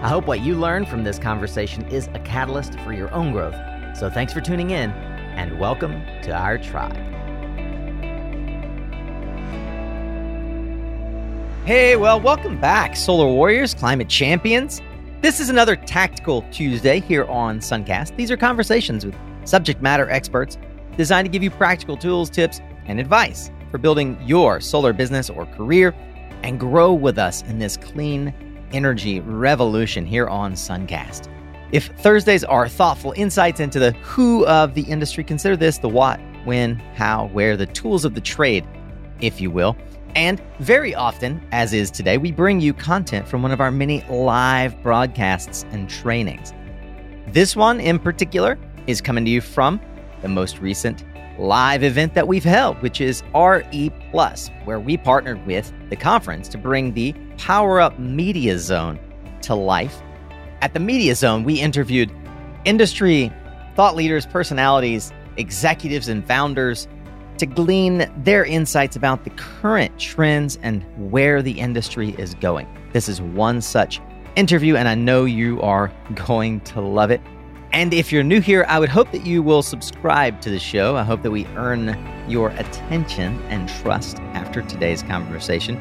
I hope what you learn from this conversation is a catalyst for your own growth. So thanks for tuning in and welcome to our tribe. Hey, well, welcome back, Solar Warriors, Climate Champions. This is another Tactical Tuesday here on Suncast. These are conversations with subject matter experts designed to give you practical tools, tips, and advice for building your solar business or career and grow with us in this clean energy revolution here on Suncast. If Thursdays are thoughtful insights into the who of the industry, consider this the what, when, how, where, the tools of the trade, if you will. And very often, as is today, we bring you content from one of our many live broadcasts and trainings. This one in particular is coming to you from the most recent live event that we've held, which is RE Plus, where we partnered with the conference to bring the Power Up Media Zone to life. At the Media Zone, we interviewed industry thought leaders, personalities, executives, and founders to glean their insights about the current trends and where the industry is going. This is one such interview, and I know you are going to love it. And if you're new here, I would hope that you will subscribe to the show. I hope that we earn your attention and trust after today's conversation.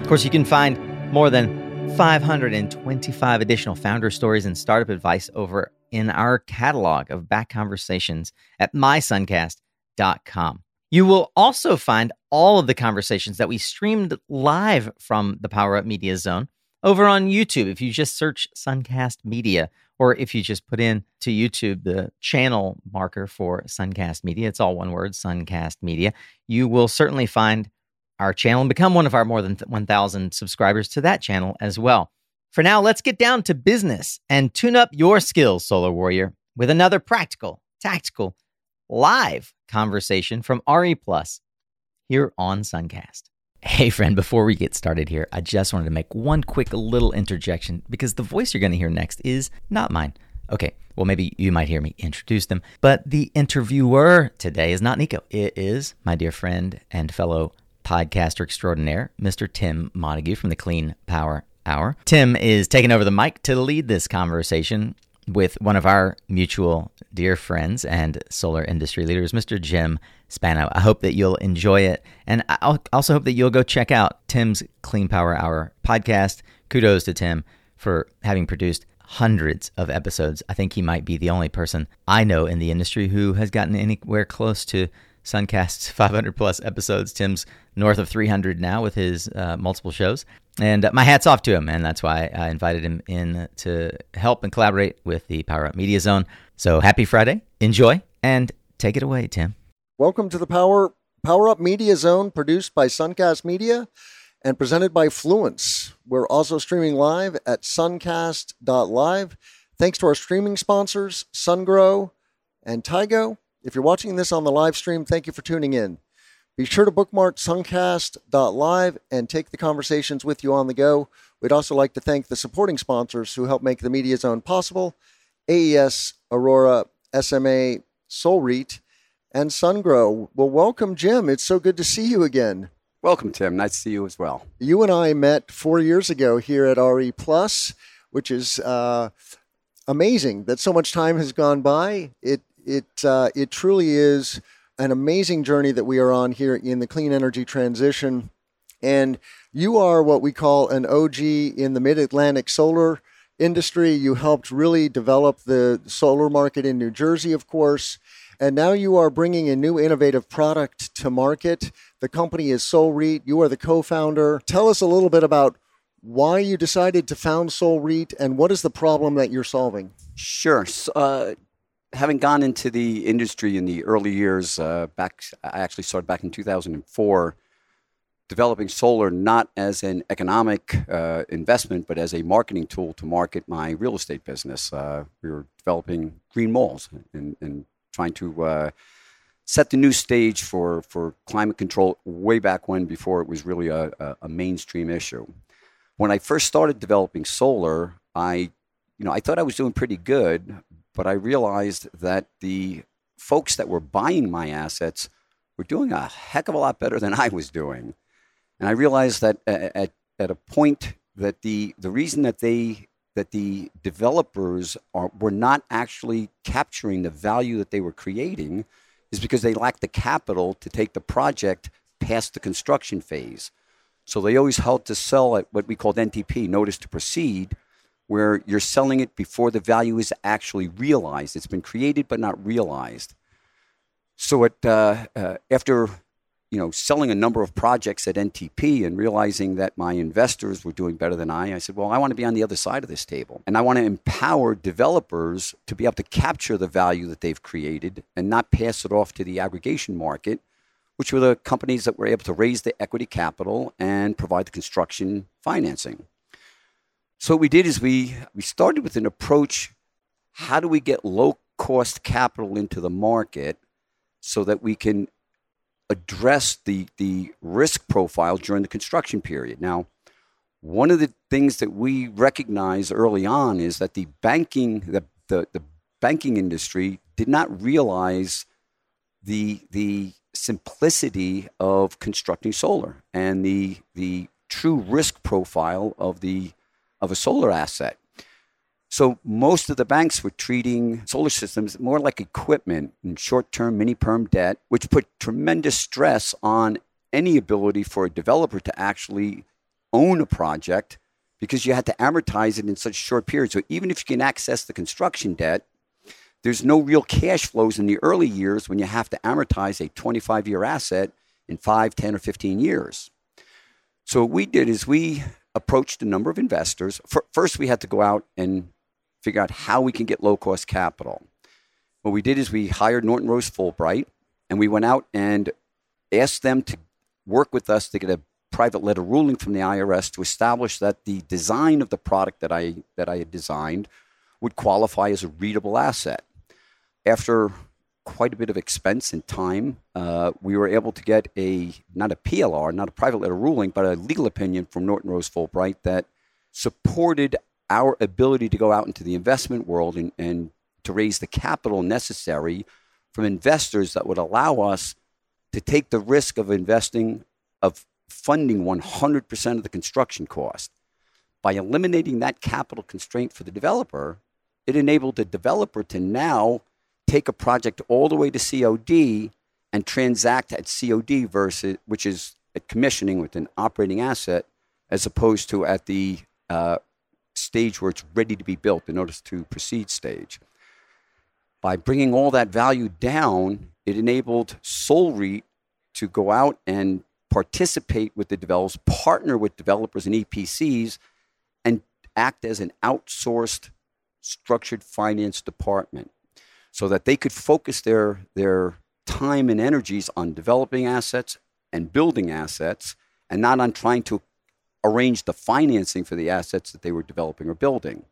Of course, you can find more than 525 additional founder stories and startup advice over in our catalog of back conversations at mysuncast.com. You will also find all of the conversations that we streamed live from the Power Up Media Zone over on YouTube. If you just search Suncast Media, or if you just put in to YouTube the channel marker for Suncast Media, it's all one word, Suncast Media, you will certainly find our channel and become one of our more than 1,000 subscribers to that channel as well. For now, let's get down to business and tune up your skills, Solar Warrior, with another practical, tactical, live conversation from RE Plus here on Suncast. Hey, friend, before we get started here, I just wanted to make one quick little interjection because the voice you're going to hear next is not mine. Okay, well, maybe you might hear me introduce them, but the interviewer today is not Nico. It is my dear friend and fellow podcaster extraordinaire, Mr. Tim Montague from the Clean Power Hour. Tim is taking over the mic to lead this conversation with one of our mutual dear friends and solar industry leaders, Mr. Jim Spano. I hope that you'll enjoy it. And I also hope that you'll go check out Tim's Clean Power Hour podcast. Kudos to Tim for having produced hundreds of episodes. I think he might be the only person I know in the industry who has gotten anywhere close to Suncast's 500 plus episodes. Tim's north of 300 now with his uh, multiple shows. And uh, my hat's off to him. And that's why I invited him in to help and collaborate with the Power Up Media Zone. So happy Friday. Enjoy and take it away, Tim. Welcome to the Power Power Up Media Zone produced by Suncast Media and presented by Fluence. We're also streaming live at suncast.live. Thanks to our streaming sponsors, SunGrow and Tigo. If you're watching this on the live stream, thank you for tuning in. Be sure to bookmark suncast.live and take the conversations with you on the go. We'd also like to thank the supporting sponsors who help make the Media Zone possible AES, Aurora, SMA, SolREIT, and SunGrow. Well, welcome, Jim. It's so good to see you again. Welcome, Tim. Nice to see you as well. You and I met four years ago here at RE Plus, which is uh, amazing that so much time has gone by. It it uh, it truly is an amazing journey that we are on here in the clean energy transition. And you are what we call an OG in the Mid Atlantic solar industry. You helped really develop the solar market in New Jersey, of course. And now you are bringing a new innovative product to market. The company is SolREIT. You are the co founder. Tell us a little bit about why you decided to found SolREIT and what is the problem that you're solving? Sure. Uh, having gone into the industry in the early years, uh, back I actually started back in 2004. developing solar not as an economic uh, investment, but as a marketing tool to market my real estate business. Uh, we were developing green malls and, and trying to uh, set the new stage for, for climate control way back when, before it was really a, a, a mainstream issue. When I first started developing solar, I, you know, I thought I was doing pretty good, but I realized that the folks that were buying my assets were doing a heck of a lot better than I was doing. And I realized that at, at a point that the, the reason that they that the developers are, were not actually capturing the value that they were creating is because they lacked the capital to take the project past the construction phase. So they always held to sell at what we called NTP, notice to proceed, where you're selling it before the value is actually realized. It's been created but not realized. So it, uh, uh, after you know, selling a number of projects at NTP and realizing that my investors were doing better than I, I said, well, I want to be on the other side of this table. And I want to empower developers to be able to capture the value that they've created and not pass it off to the aggregation market, which were the companies that were able to raise the equity capital and provide the construction financing. So what we did is we, we started with an approach how do we get low cost capital into the market so that we can address the, the risk profile during the construction period. Now, one of the things that we recognize early on is that the banking, the, the, the banking industry did not realize the, the simplicity of constructing solar and the, the true risk profile of, the, of a solar asset. So most of the banks were treating solar systems more like equipment and short-term mini-perm debt, which put tremendous stress on any ability for a developer to actually own a project because you had to amortize it in such short period. So even if you can access the construction debt, there's no real cash flows in the early years when you have to amortize a 25 year asset in 5, 10, or 15 years. So what we did is we approached a number of investors. First, we had to go out and figure out how we can get low cost capital. What we did is we hired Norton Rose Fulbright and we went out and asked them to work with us to get a private letter ruling from the IRS to establish that the design of the product that I that I had designed would qualify as a readable asset. After quite a bit of expense and time, uh, we were able to get a not a PLR, not a private letter ruling, but a legal opinion from Norton Rose Fulbright that supported our ability to go out into the investment world and, and to raise the capital necessary from investors that would allow us to take the risk of investing, of funding 100% of the construction cost. By eliminating that capital constraint for the developer, it enabled the developer to now take a project all the way to COD and transact at COD versus, which is commissioning with an operating asset, as opposed to at the uh, stage where it's ready to be built, the notice to proceed stage. By bringing all that value down, it enabled SolREIT to go out and participate with the developers, partner with developers and EPCs, and act as an outsourced structured finance department so that they could focus their, their time and energies on developing assets and building assets and not on trying to arrange the financing for the assets that they were developing or building.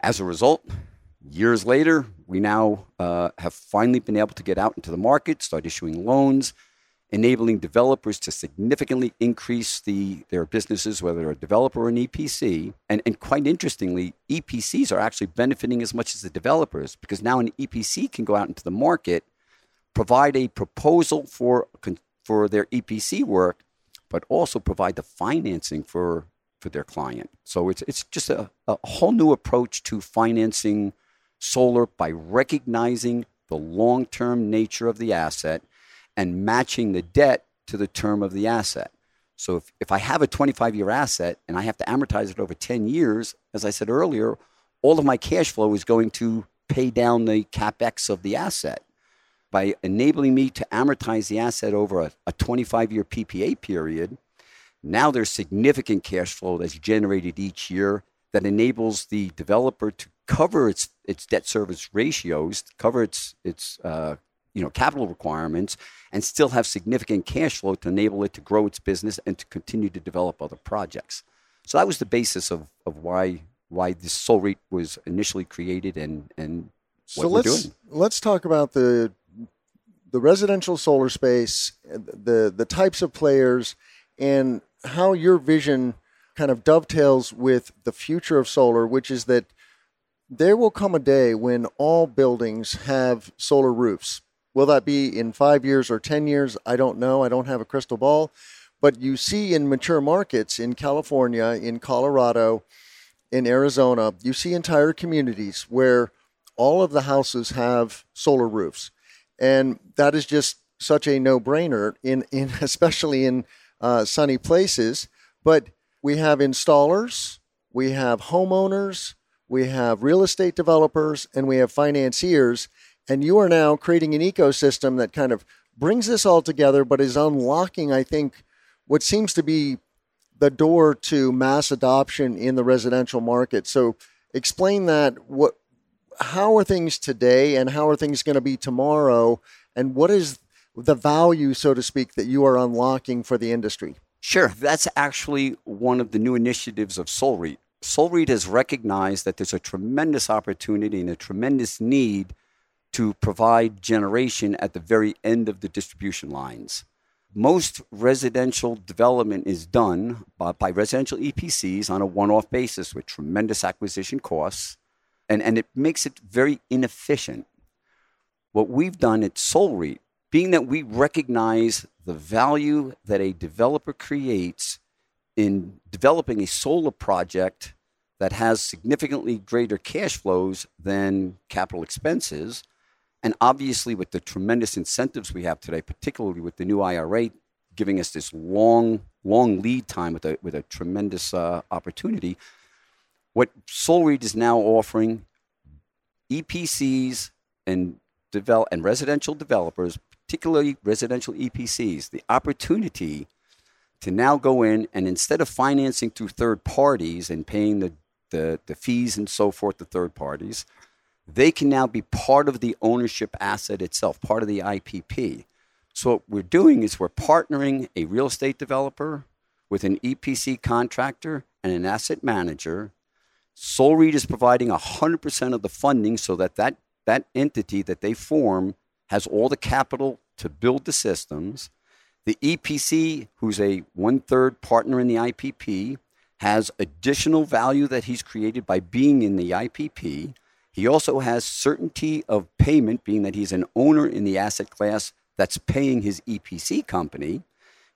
As a result, years later, we now uh, have finally been able to get out into the market, start issuing loans, enabling developers to significantly increase the, their businesses, whether they're a developer or an EPC. And, and quite interestingly, EPCs are actually benefiting as much as the developers because now an EPC can go out into the market, provide a proposal for, for their EPC work, but also provide the financing for for their client. So it's it's just a, a whole new approach to financing solar by recognizing the long-term nature of the asset and matching the debt to the term of the asset. So if, if I have a 25 year asset and I have to amortize it over 10 years, as I said earlier, all of my cash flow is going to pay down the capex of the asset by enabling me to amortize the asset over a, a 25 year PPA period, now there's significant cash flow that's generated each year that enables the developer to cover its, its debt service ratios, cover its, its uh, you know capital requirements and still have significant cash flow to enable it to grow its business and to continue to develop other projects. So that was the basis of, of why why this SolREIT was initially created and and what so we're let's doing. let's talk about the the residential solar space, the the types of players, and how your vision kind of dovetails with the future of solar, which is that there will come a day when all buildings have solar roofs. Will that be in five years or 10 years? I don't know. I don't have a crystal ball. But you see in mature markets in California, in Colorado, in Arizona, you see entire communities where all of the houses have solar roofs. And that is just such a no brainer, in, in, especially in uh, sunny places. But we have installers, we have homeowners, we have real estate developers, and we have financiers. And you are now creating an ecosystem that kind of brings this all together, but is unlocking, I think, what seems to be the door to mass adoption in the residential market. So, explain that. What, how are things today, and how are things going to be tomorrow? And what is the value, so to speak, that you are unlocking for the industry? Sure. That's actually one of the new initiatives of SolREIT. Soul REIT has recognized that there's a tremendous opportunity and a tremendous need to provide generation at the very end of the distribution lines. Most residential development is done by, by residential EPCs on a one off basis with tremendous acquisition costs, and, and it makes it very inefficient. What we've done at SolREIT being that we recognize the value that a developer creates in developing a solar project that has significantly greater cash flows than capital expenses. And obviously, with the tremendous incentives we have today, particularly with the new IRA giving us this long, long lead time with a, with a tremendous uh, opportunity, what SolREIT is now offering EPCs and develop and residential developers, particularly residential EPCs, the opportunity to now go in and instead of financing through third parties and paying the, the, the fees and so forth to third parties, they can now be part of the ownership asset itself, part of the IPP. So what we're doing is we're partnering a real estate developer with an EPC contractor and an asset manager. SolREIT is providing 100% of the funding so that, that that entity that they form has all the capital to build the systems. The EPC, who's a one third partner in the IPP, has additional value that he's created by being in the IPP. He also has certainty of payment, being that he's an owner in the asset class that's paying his EPC company.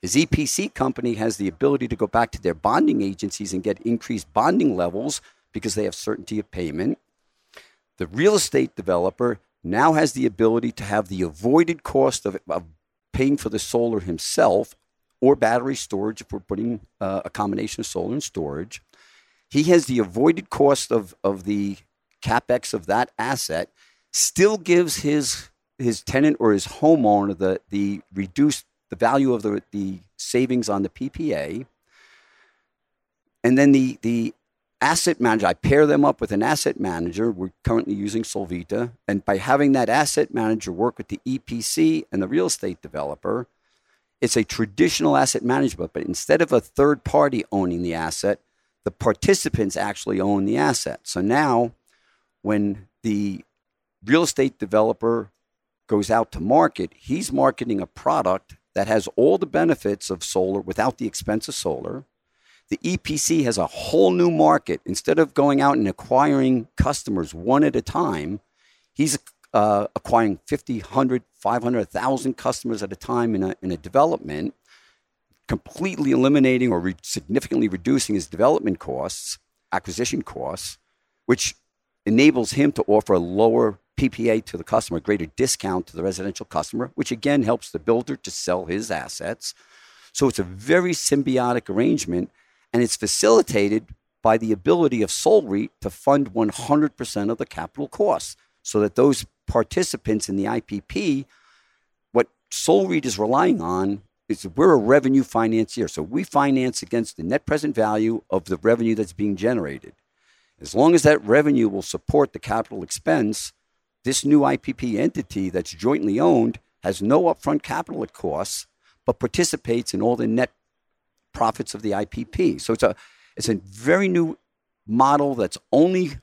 His EPC company has the ability to go back to their bonding agencies and get increased bonding levels because they have certainty of payment. The real estate developer now has the ability to have the avoided cost of, of paying for the solar himself or battery storage if we're putting uh, a combination of solar and storage. He has the avoided cost of, of the capex of that asset, still gives his his tenant or his homeowner the the reduced the value of the the savings on the PPA. And then the the asset manager, I pair them up with an asset manager. We're currently using Solvita. And by having that asset manager work with the EPC and the real estate developer, it's a traditional asset management, but instead of a third party owning the asset, the participants actually own the asset. So now, when the real estate developer goes out to market, he's marketing a product that has all the benefits of solar without the expense of solar the EPC has a whole new market. Instead of going out and acquiring customers one at a time, he's uh, acquiring 50, 100, 500, 1,000 customers at a time in a, in a development, completely eliminating or re- significantly reducing his development costs, acquisition costs, which enables him to offer a lower PPA to the customer, greater discount to the residential customer, which again helps the builder to sell his assets. So it's a very symbiotic arrangement and it's facilitated by the ability of SolREIT to fund 100% of the capital costs so that those participants in the IPP, what SolREIT is relying on is we're a revenue financier. So we finance against the net present value of the revenue that's being generated. As long as that revenue will support the capital expense, this new IPP entity that's jointly owned has no upfront capital it costs, but participates in all the net profits of the IPP. So it's a it's a very new model that's only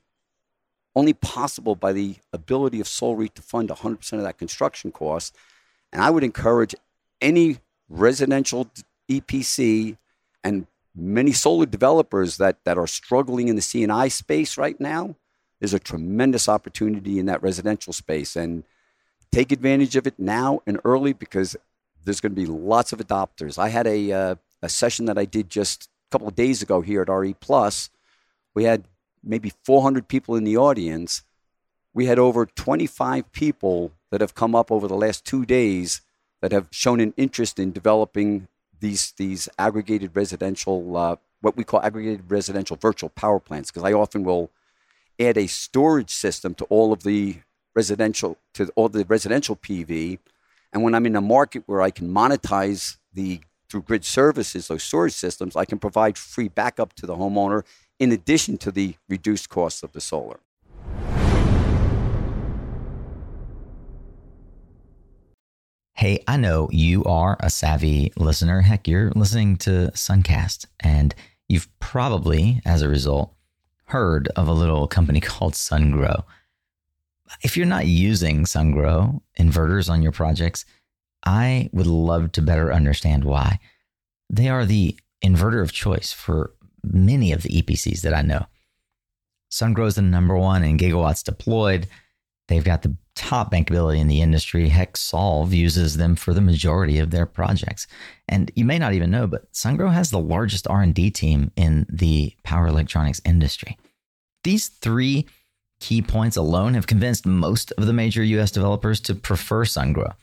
only possible by the ability of SolarREIT to fund 100% of that construction cost. And I would encourage any residential EPC and many solar developers that, that are struggling in the C&I space right now. There's a tremendous opportunity in that residential space. And take advantage of it now and early because there's going to be lots of adopters. I had a, uh, a session that I did just a couple of days ago here at RE Plus. We had maybe 400 people in the audience. We had over 25 people that have come up over the last two days that have shown an interest in developing these these aggregated residential, uh, what we call aggregated residential virtual power plants. Because I often will add a storage system to all of the residential to all the residential PV, and when I'm in a market where I can monetize the through grid services those storage systems, I can provide free backup to the homeowner in addition to the reduced costs of the solar. Hey, I know you are a savvy listener. Heck, you're listening to Suncast, and you've probably, as a result, heard of a little company called SunGrow. If you're not using SunGrow inverters on your projects, I would love to better understand why. They are the inverter of choice for many of the EPCs that I know. SunGrow is the number one in gigawatts deployed. They've got the top bankability in the industry. Heck, SOLV uses them for the majority of their projects. And you may not even know, but SunGrow has the largest R&D team in the power electronics industry. These three key points alone have convinced most of the major US developers to prefer SunGrow.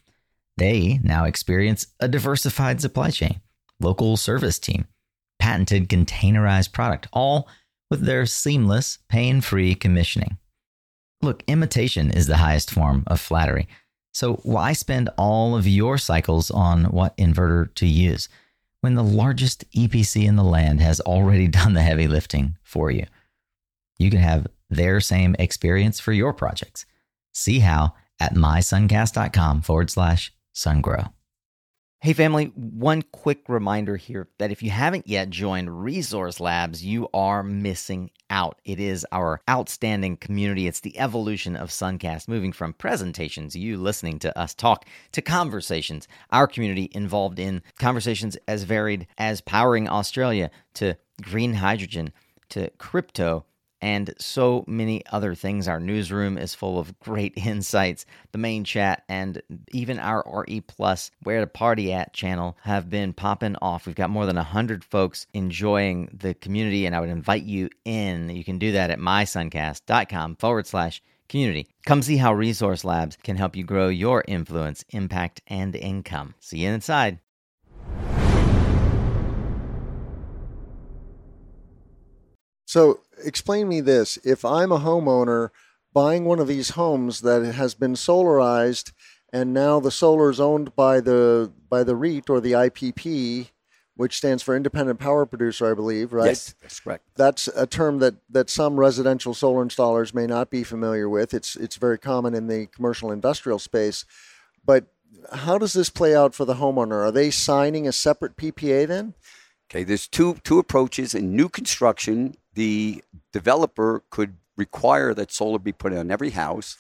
They now experience a diversified supply chain, local service team, patented containerized product, all with their seamless, pain free commissioning. Look, imitation is the highest form of flattery. So, why spend all of your cycles on what inverter to use when the largest EPC in the land has already done the heavy lifting for you? You can have their same experience for your projects. See how at mysuncast.com forward slash sungrow. Hey, family, one quick reminder here that if you haven't yet joined Resource Labs, you are missing out. It is our outstanding community. It's the evolution of Suncast, moving from presentations, you listening to us talk, to conversations. Our community involved in conversations as varied as powering Australia, to green hydrogen, to crypto and so many other things. Our newsroom is full of great insights. The main chat and even our RE Plus Where to Party At channel have been popping off. We've got more than 100 folks enjoying the community, and I would invite you in. You can do that at mysuncast.com forward slash community. Come see how Resource Labs can help you grow your influence, impact, and income. See you inside. So explain me this. If I'm a homeowner buying one of these homes that has been solarized and now the solar is owned by the by the REIT or the IPP, which stands for Independent Power Producer, I believe, right? Yes, that's correct. That's a term that, that some residential solar installers may not be familiar with. It's it's very common in the commercial industrial space. But how does this play out for the homeowner? Are they signing a separate PPA then? Okay, there's two two approaches in new construction the developer could require that solar be put on every house.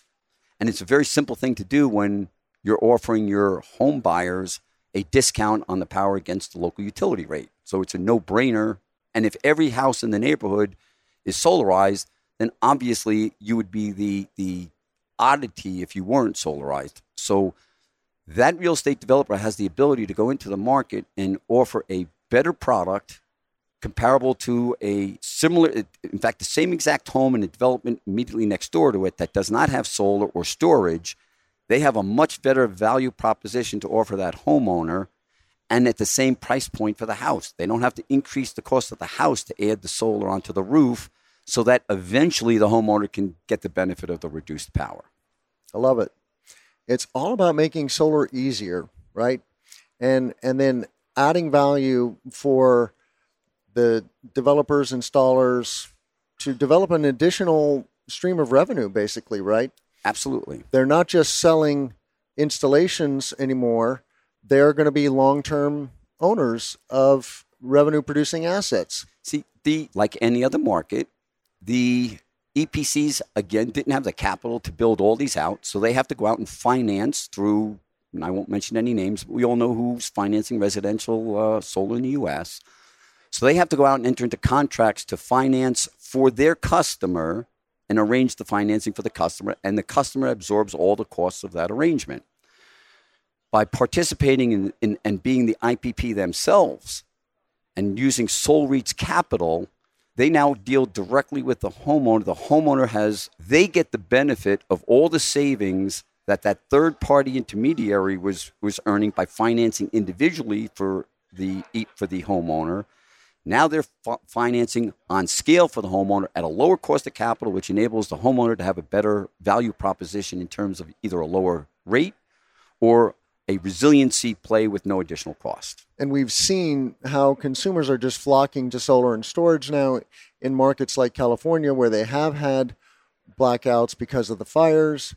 And it's a very simple thing to do when you're offering your home buyers a discount on the power against the local utility rate. So it's a no brainer. And if every house in the neighborhood is solarized, then obviously you would be the, the oddity if you weren't solarized. So that real estate developer has the ability to go into the market and offer a better product comparable to a similar, in fact, the same exact home in a development immediately next door to it that does not have solar or storage, they have a much better value proposition to offer that homeowner and at the same price point for the house. They don't have to increase the cost of the house to add the solar onto the roof so that eventually the homeowner can get the benefit of the reduced power. I love it. It's all about making solar easier, right? And and then adding value for the developers, installers to develop an additional stream of revenue, basically, right? Absolutely. They're not just selling installations anymore, they're going to be long term owners of revenue producing assets. See, the like any other market, the EPCs again didn't have the capital to build all these out, so they have to go out and finance through. And I won't mention any names, but we all know who's financing residential uh, solar in the U.S. So they have to go out and enter into contracts to finance for their customer and arrange the financing for the customer, and the customer absorbs all the costs of that arrangement. By participating in, in and being the IPP themselves and using SolREIT's capital, they now deal directly with the homeowner. The homeowner has, they get the benefit of all the savings that that third party intermediary was, was earning by financing individually for the, for the homeowner. Now they're f- financing on scale for the homeowner at a lower cost of capital, which enables the homeowner to have a better value proposition in terms of either a lower rate or a resiliency play with no additional cost. And we've seen how consumers are just flocking to solar and storage now in markets like California, where they have had blackouts because of the fires.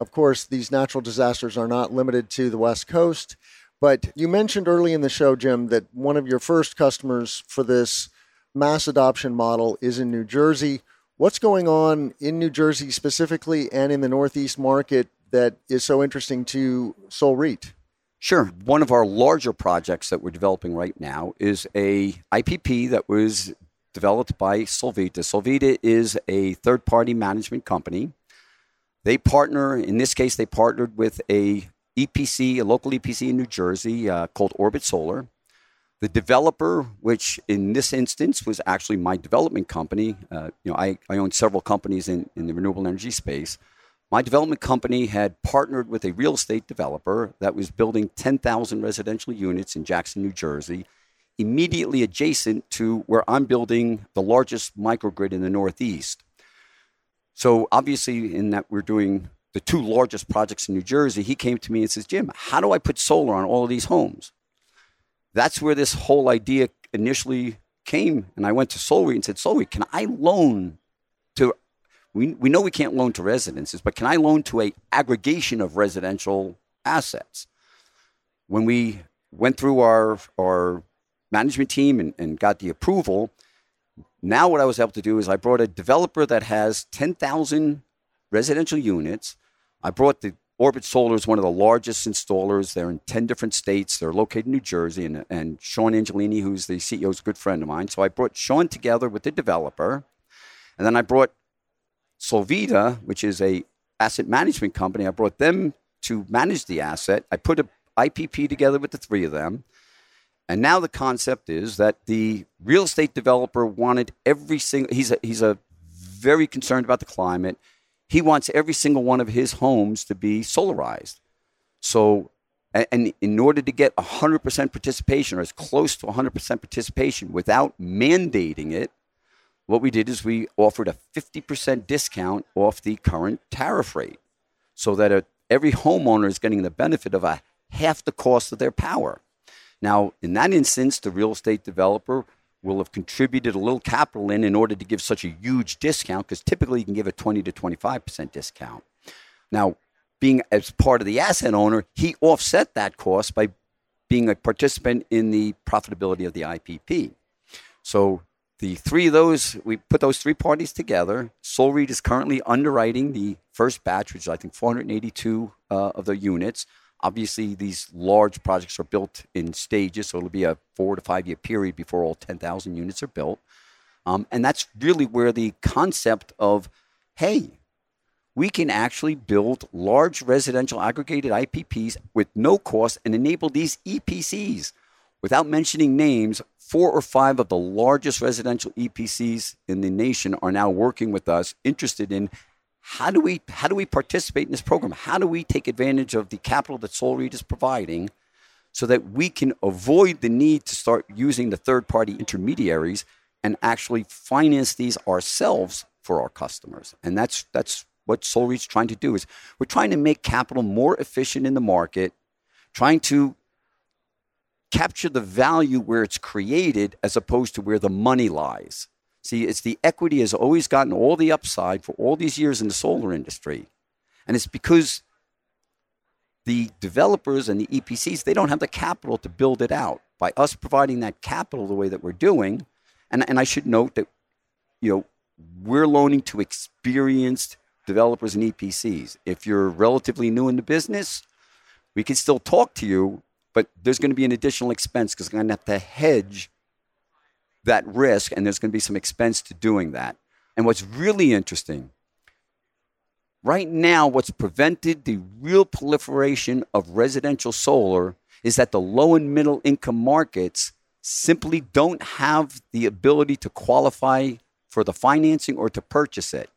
Of course, these natural disasters are not limited to the West Coast. But you mentioned early in the show, Jim, that one of your first customers for this mass adoption model is in New Jersey. What's going on in New Jersey specifically and in the Northeast market that is so interesting to SolREIT? Sure. One of our larger projects that we're developing right now is a IPP that was developed by Solvita. Solvita is a third-party management company. They partner, in this case, they partnered with a EPC, a local EPC in New Jersey uh, called Orbit Solar. The developer, which in this instance was actually my development company, uh, you know, I, I own several companies in, in the renewable energy space my development company had partnered with a real estate developer that was building 10,000 residential units in Jackson, New Jersey, immediately adjacent to where I'm building the largest microgrid in the Northeast. So, obviously, in that we're doing the two largest projects in New Jersey, he came to me and says, Jim, how do I put solar on all of these homes? That's where this whole idea initially came. And I went to SolREIT and said, SolREIT, can I loan to we, we know we can't loan to residences, but can I loan to a aggregation of residential assets? When we went through our, our management team and, and got the approval, now what I was able to do is I brought a developer that has 10,000 residential units. I brought the Orbit Solar is one of the largest installers. They're in 10 different states. They're located in New Jersey. And, and Sean Angelini, who's the CEO, is a good friend of mine. So I brought Sean together with the developer. And then I brought Solvita, which is a asset management company, I brought them to manage the asset. I put a IPP together with the three of them. And now the concept is that the real estate developer wanted every single he's a, he's a very concerned about the climate. He wants every single one of his homes to be solarized. So and in order to get 100% participation or as close to 100% participation without mandating it, what we did is we offered a 50% discount off the current tariff rate so that a, every homeowner is getting the benefit of a half the cost of their power. Now, in that instance, the real estate developer will have contributed a little capital in in order to give such a huge discount because typically you can give a 20 to 25% discount. Now, being as part of the asset owner, he offset that cost by being a participant in the profitability of the IPP. So the three of those, we put those three parties together. SolREIT is currently underwriting the first batch, which is I think 482 uh, of the units. Obviously, these large projects are built in stages, so it'll be a four to five year period before all 10,000 units are built. Um, and that's really where the concept of, hey, we can actually build large residential aggregated IPPs with no cost and enable these EPCs without mentioning names, four or five of the largest residential EPCs in the nation are now working with us, interested in how do we how do we participate in this program? How do we take advantage of the capital that SolREIT is providing, so that we can avoid the need to start using the third party intermediaries and actually finance these ourselves for our customers? And that's that's what SolREIT's trying to do is we're trying to make capital more efficient in the market, trying to capture the value where it's created as opposed to where the money lies. See, it's the equity has always gotten all the upside for all these years in the solar industry. And it's because the developers and the EPCs, they don't have the capital to build it out. By us providing that capital the way that we're doing, and, and I should note that, you know, we're loaning to experienced developers and EPCs. If you're relatively new in the business, we can still talk to you, but there's going to be an additional expense because I'm going to have to hedge that risk, and there's going to be some expense to doing that. And what's really interesting, right now, what's prevented the real proliferation of residential solar is that the low and middle income markets simply don't have the ability to qualify for the financing or to purchase it.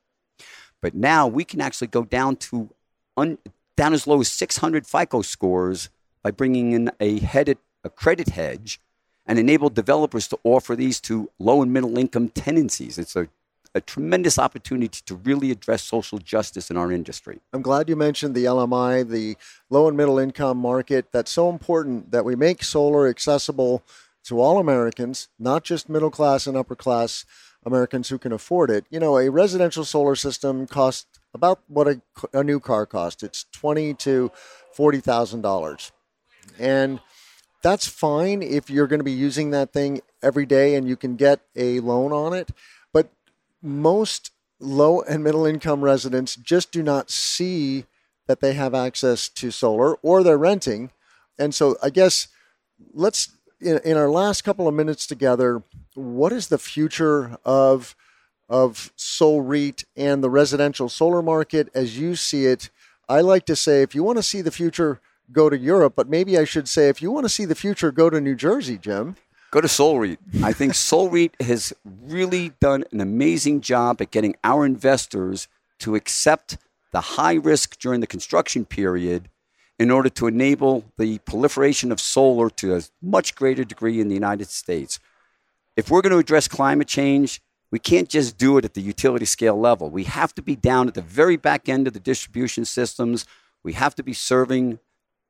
But now we can actually go down to un, down as low as 600 FICO scores by bringing in a a credit hedge and enable developers to offer these to low and middle income tenancies. It's a a tremendous opportunity to really address social justice in our industry. I'm glad you mentioned the LMI, the low and middle income market. That's so important that we make solar accessible to all Americans, not just middle class and upper class Americans who can afford it. You know, a residential solar system costs about what a, a new car costs. It's twenty to forty thousand dollars, and that's fine if you're going to be using that thing every day and you can get a loan on it. But most low and middle income residents just do not see that they have access to solar or they're renting. And so I guess let's in, in our last couple of minutes together, what is the future of of Sol REIT and the residential solar market as you see it? I like to say if you want to see the future, go to Europe, but maybe I should say if you want to see the future, go to New Jersey, Jim. Go to Sol REIT. I think Sol REIT has really done an amazing job at getting our investors to accept the high risk during the construction period in order to enable the proliferation of solar to a much greater degree in the United States. If we're going to address climate change, we can't just do it at the utility scale level. We have to be down at the very back end of the distribution systems. We have to be serving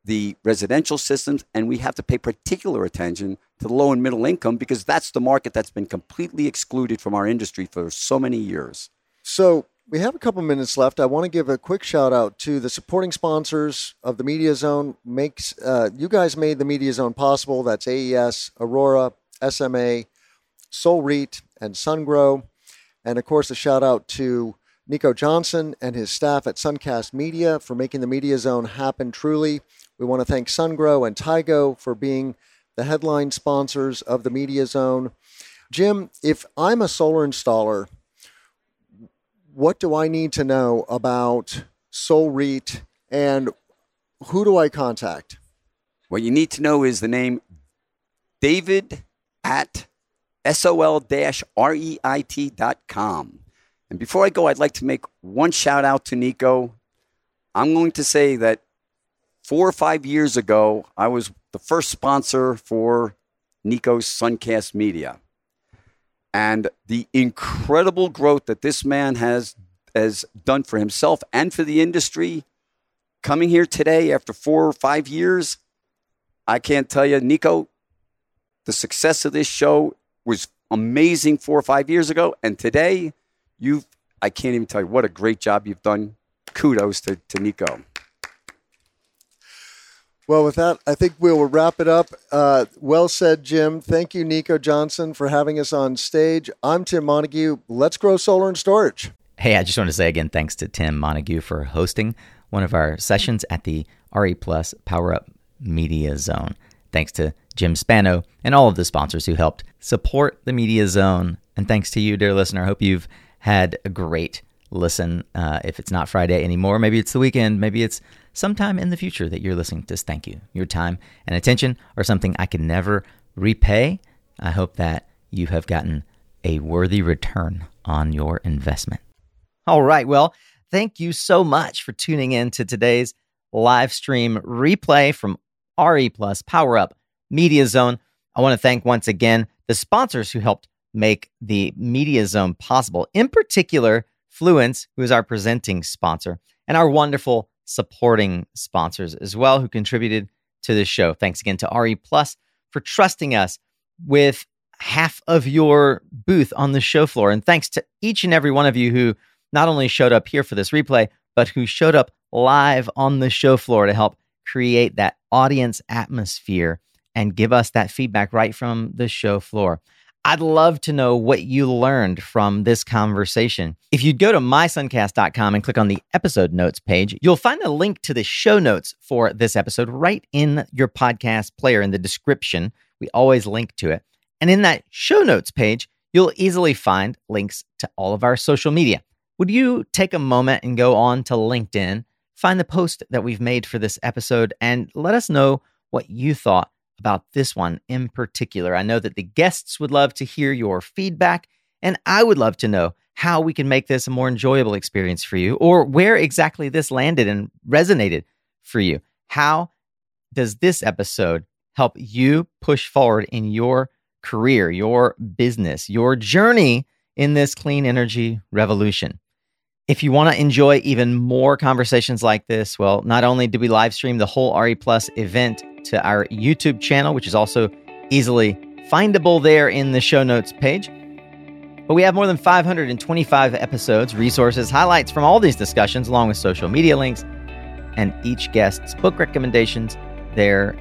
the residential systems, and we have to pay particular attention to the low and middle income because that's the market that's been completely excluded from our industry for so many years. So, we have a couple minutes left. I want to give a quick shout out to the supporting sponsors of the Media Zone. Makes uh, you guys made the Media Zone possible. That's AES, Aurora, SMA, Sol REIT, and SunGrow. And of course, a shout out to Nico Johnson and his staff at Suncast Media for making the Media Zone happen truly. We want to thank SunGrow and Tigo for being the headline sponsors of the Media Zone. Jim, if I'm a solar installer what do I need to know about Sol REIT and who do I contact? What you need to know is the name David at sol-reit.com. And before I go, I'd like to make one shout out to Nico. I'm going to say that four or five years ago, I was the first sponsor for Nico's Suncast Media. And the incredible growth that this man has has done for himself and for the industry coming here today after four or five years i can't tell you nico the success of this show was amazing four or five years ago. And today you've i can't even tell you what a great job you've done. Kudos to, to nico well, with that, I think we'll wrap it up. Uh, well said, Jim. Thank you, Nico Johnson, for having us on stage. I'm Tim Montague. Let's grow solar and storage. Hey, I just want to say again, thanks to Tim Montague for hosting one of our sessions at the RE Plus Power Up Media Zone. Thanks to Jim Spano and all of the sponsors who helped support the Media Zone. And thanks to you, dear listener. I hope you've had a great listen. Uh, if it's not Friday anymore, maybe it's the weekend, maybe it's sometime in the future that you're listening to this. Thank you. Your time and attention are something I can never repay. I hope that you have gotten a worthy return on your investment. All right. Well, thank you so much for tuning in to today's live stream replay from RE Plus Power Up Media Zone. I want to thank once again the sponsors who helped make the Media Zone possible, in particular, Fluence, who is our presenting sponsor, and our wonderful supporting sponsors as well who contributed to this show. Thanks again to RE Plus for trusting us with half of your booth on the show floor. And thanks to each and every one of you who not only showed up here for this replay, but who showed up live on the show floor to help create that audience atmosphere and give us that feedback right from the show floor. I'd love to know what you learned from this conversation. If you'd go to mysuncast.com and click on the episode notes page, you'll find a link to the show notes for this episode right in your podcast player in the description. We always link to it. And in that show notes page, you'll easily find links to all of our social media. Would you take a moment and go on to LinkedIn, find the post that we've made for this episode, and let us know what you thought about this one in particular. I know that the guests would love to hear your feedback, and I would love to know how we can make this a more enjoyable experience for you or where exactly this landed and resonated for you. How does this episode help you push forward in your career, your business, your journey in this clean energy revolution? If you want to enjoy even more conversations like this, well, not only do we live stream the whole RE Plus event to our YouTube channel, which is also easily findable there in the show notes page, but we have more than 525 episodes, resources, highlights from all these discussions, along with social media links and each guest's book recommendations, their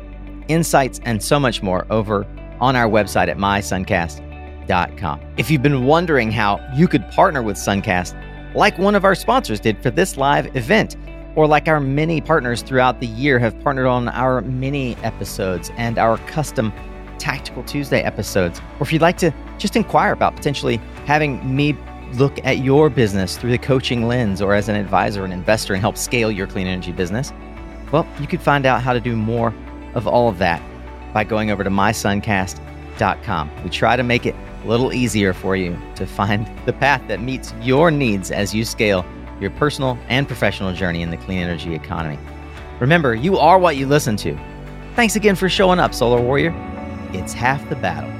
insights, and so much more over on our website at mysuncast.com. If you've been wondering how you could partner with Suncast, like one of our sponsors did for this live event, or like our many partners throughout the year have partnered on our mini episodes and our custom Tactical Tuesday episodes, or if you'd like to just inquire about potentially having me look at your business through the coaching lens or as an advisor and investor and help scale your clean energy business, well, you could find out how to do more of all of that by going over to mysuncast.com. We try to make it a little easier for you to find the path that meets your needs as you scale your personal and professional journey in the clean energy economy. Remember, you are what you listen to. Thanks again for showing up, Solar Warrior. It's half the battle.